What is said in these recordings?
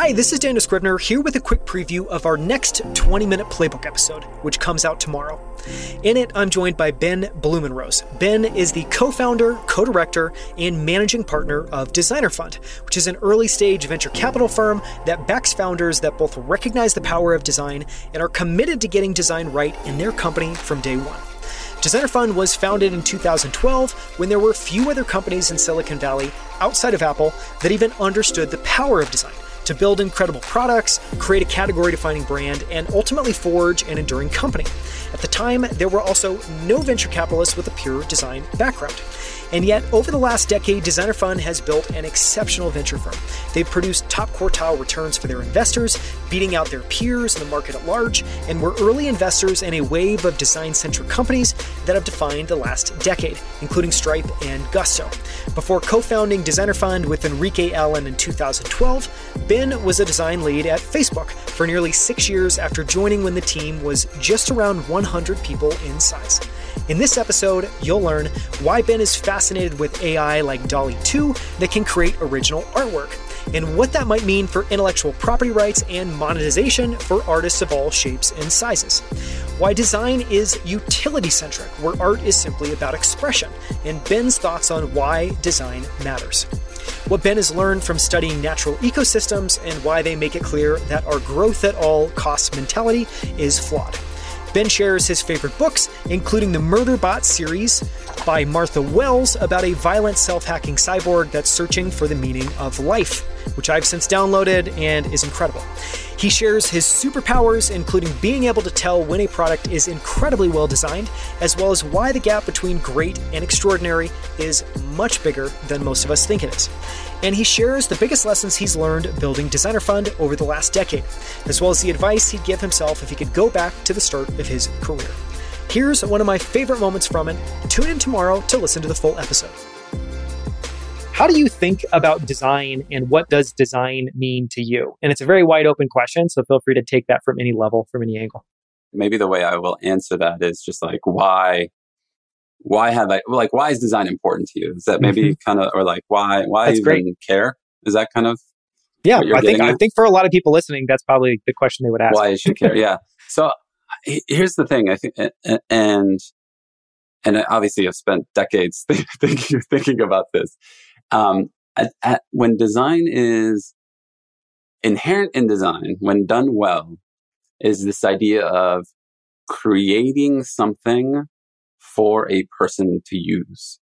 Hi, this is Daniel Scrivner here with a quick preview of our next 20 minute playbook episode, which comes out tomorrow. In it, I'm joined by Ben Blumenrose. Ben is the co founder, co director, and managing partner of Designer Fund, which is an early stage venture capital firm that backs founders that both recognize the power of design and are committed to getting design right in their company from day one. Designer Fund was founded in 2012 when there were few other companies in Silicon Valley outside of Apple that even understood the power of design to build incredible products, create a category defining brand, and ultimately forge an enduring company. At the time, there were also no venture capitalists with a pure design background. And yet, over the last decade, Designer Fund has built an exceptional venture firm. They've produced top quartile returns for their investors, beating out their peers in the market at large, and were early investors in a wave of design centric companies that have defined the last decade, including Stripe and Gusto. Before co founding Designer Fund with Enrique Allen in 2012, Ben was a design lead at Facebook for nearly six years after joining when the team was just around 100 people in size. In this episode, you'll learn why Ben is fascinated with AI like DALL-E 2 that can create original artwork, and what that might mean for intellectual property rights and monetization for artists of all shapes and sizes. Why design is utility centric, where art is simply about expression, and Ben's thoughts on why design matters. What Ben has learned from studying natural ecosystems and why they make it clear that our growth at all costs mentality is flawed. Ben shares his favorite books, including the Murderbot series by Martha Wells about a violent self hacking cyborg that's searching for the meaning of life, which I've since downloaded and is incredible. He shares his superpowers, including being able to tell when a product is incredibly well designed, as well as why the gap between great and extraordinary is much bigger than most of us think it is. And he shares the biggest lessons he's learned building Designer Fund over the last decade, as well as the advice he'd give himself if he could go back to the start of his career. Here's one of my favorite moments from it. Tune in tomorrow to listen to the full episode. How do you think about design and what does design mean to you? And it's a very wide open question, so feel free to take that from any level, from any angle. Maybe the way I will answer that is just like why why have I like why is design important to you? Is that maybe mm-hmm. kind of or like why why that's even great. care? Is that kind of yeah? I think at? I think for a lot of people listening, that's probably the question they would ask. Why should care? yeah. So here's the thing. I think and and obviously I've spent decades thinking thinking about this. Um, at, at, when design is inherent in design, when done well, is this idea of creating something for a person to use.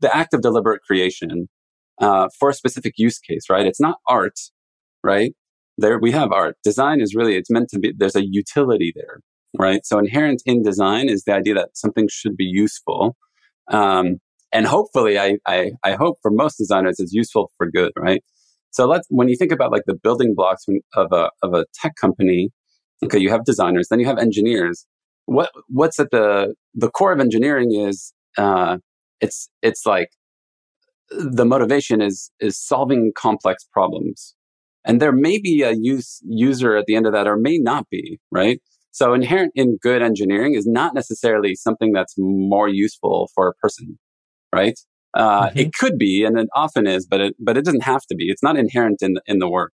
The act of deliberate creation uh, for a specific use case, right? It's not art, right? There we have art. Design is really it's meant to be. There's a utility there, right? So inherent in design is the idea that something should be useful. Um, and hopefully I, I, I hope for most designers it's useful for good, right? So let's, when you think about like the building blocks of a, of a tech company, okay, you have designers, then you have engineers. What, what's at the, the core of engineering is, uh, it's, it's like the motivation is, is solving complex problems. And there may be a use, user at the end of that or may not be, right? So inherent in good engineering is not necessarily something that's more useful for a person right? Uh, mm-hmm. It could be, and it often is, but it but it doesn't have to be. It's not inherent in the, in the work.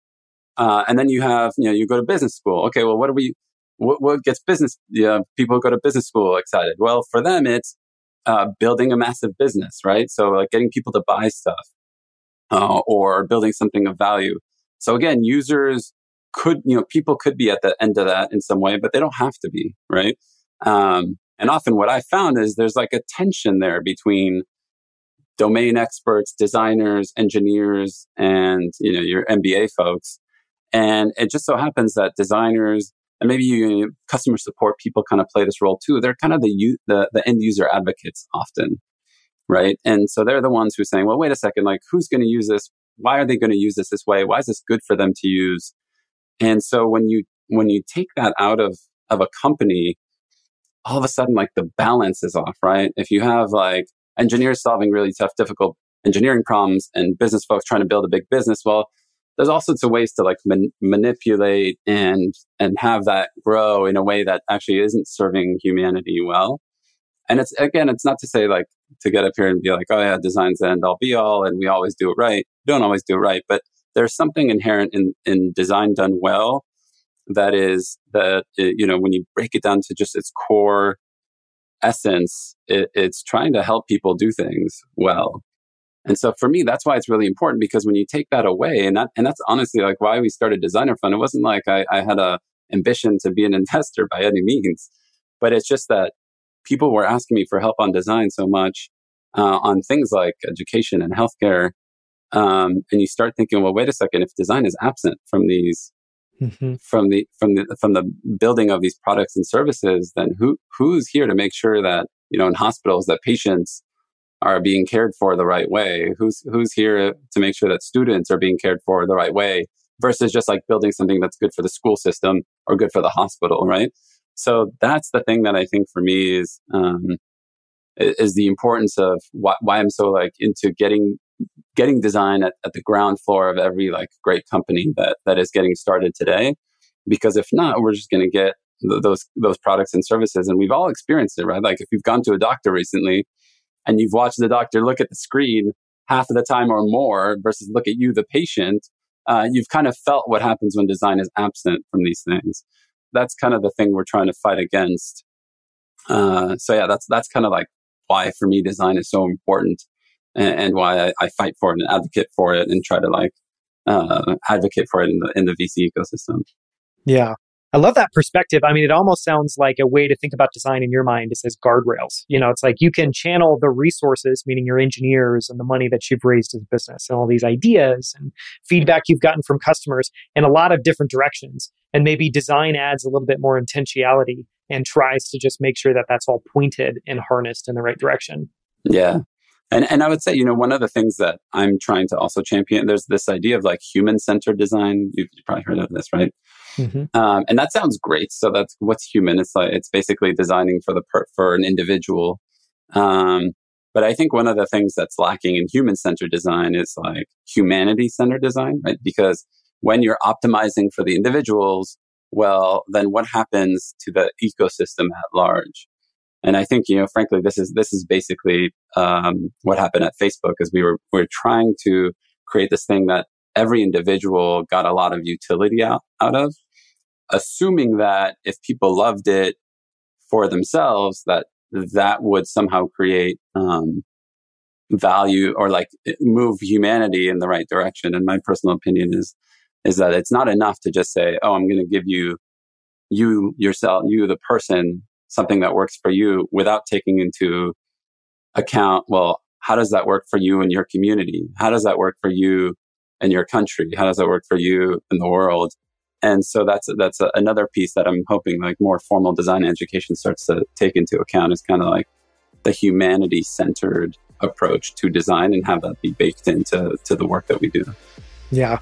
Uh, and then you have, you know, you go to business school. Okay, well, what do we? What, what gets business? You know, people go to business school excited. Well, for them, it's uh, building a massive business, right? So, like getting people to buy stuff uh, or building something of value. So again, users could, you know, people could be at the end of that in some way, but they don't have to be, right? Um, and often what I found is there's like a tension there between domain experts, designers, engineers, and you know your MBA folks. And it just so happens that designers and maybe you, customer support people kind of play this role too. They're kind of the, the the end user advocates often, right? And so they're the ones who are saying, "Well, wait a second, like who's going to use this? Why are they going to use this this way? Why is this good for them to use?" And so when you when you take that out of of a company, all of a sudden like the balance is off, right? If you have like engineers solving really tough, difficult engineering problems and business folks trying to build a big business. Well, there's all sorts of ways to like man- manipulate and and have that grow in a way that actually isn't serving humanity well. And it's again, it's not to say like to get up here and be like, oh yeah, design's the end all be all, and we always do it right. don't always do it right, but there's something inherent in, in design done well that is that, it, you know, when you break it down to just its core essence, it, it's trying to help people do things well. And so for me, that's why it's really important because when you take that away, and that, and that's honestly like why we started Designer Fund. It wasn't like I, I had a ambition to be an investor by any means, but it's just that people were asking me for help on design so much uh, on things like education and healthcare. Um, and you start thinking, well, wait a second, if design is absent from these, mm-hmm. from the from the from the building of these products and services, then who who's here to make sure that you know in hospitals that patients are being cared for the right way? Who's who's here to make sure that students are being cared for the right way? Versus just like building something that's good for the school system or good for the hospital, right? So that's the thing that I think for me is um, is the importance of why, why I'm so like into getting getting design at, at the ground floor of every like great company that that is getting started today. Because if not, we're just going to get th- those those products and services, and we've all experienced it, right? Like if you've gone to a doctor recently and you've watched the doctor look at the screen half of the time or more versus look at you, the patient, uh, you've kind of felt what happens when design is absent from these things. That's kind of the thing we're trying to fight against. Uh, so yeah, that's that's kind of like why for me design is so important and, and why I, I, fight for it and advocate for it and try to like uh, advocate for it in the in the VC ecosystem. Yeah, I love that perspective. I mean, it almost sounds like a way to think about design in your mind is as guardrails. You know, it's like you can channel the resources, meaning your engineers and the money that you've raised as a business and all these ideas and feedback you've gotten from customers in a lot of different directions. And maybe design adds a little bit more intentionality and tries to just make sure that that's all pointed and harnessed in the right direction. Yeah. And, and I would say, you know, one of the things that I'm trying to also champion, there's this idea of like human centered design. You've probably heard of this, right? Mm-hmm. Um, and that sounds great. So that's what's human. It's like, it's basically designing for the, per, for an individual. Um, but I think one of the things that's lacking in human centered design is like humanity centered design, right? Because when you're optimizing for the individuals, well, then what happens to the ecosystem at large? And I think, you know, frankly, this is, this is basically, um, what happened at Facebook is we were, we are trying to create this thing that every individual got a lot of utility out, out of, assuming that if people loved it for themselves, that that would somehow create, um, value or like move humanity in the right direction. And my personal opinion is, is that it's not enough to just say, Oh, I'm going to give you, you yourself, you, the person something that works for you without taking into account, well, how does that work for you and your community? How does that work for you and your country? How does that work for you in the world? And so that's that's a, another piece that I'm hoping like more formal design education starts to take into account is kind of like the humanity centered approach to design and have that be baked into to the work that we do. Yeah,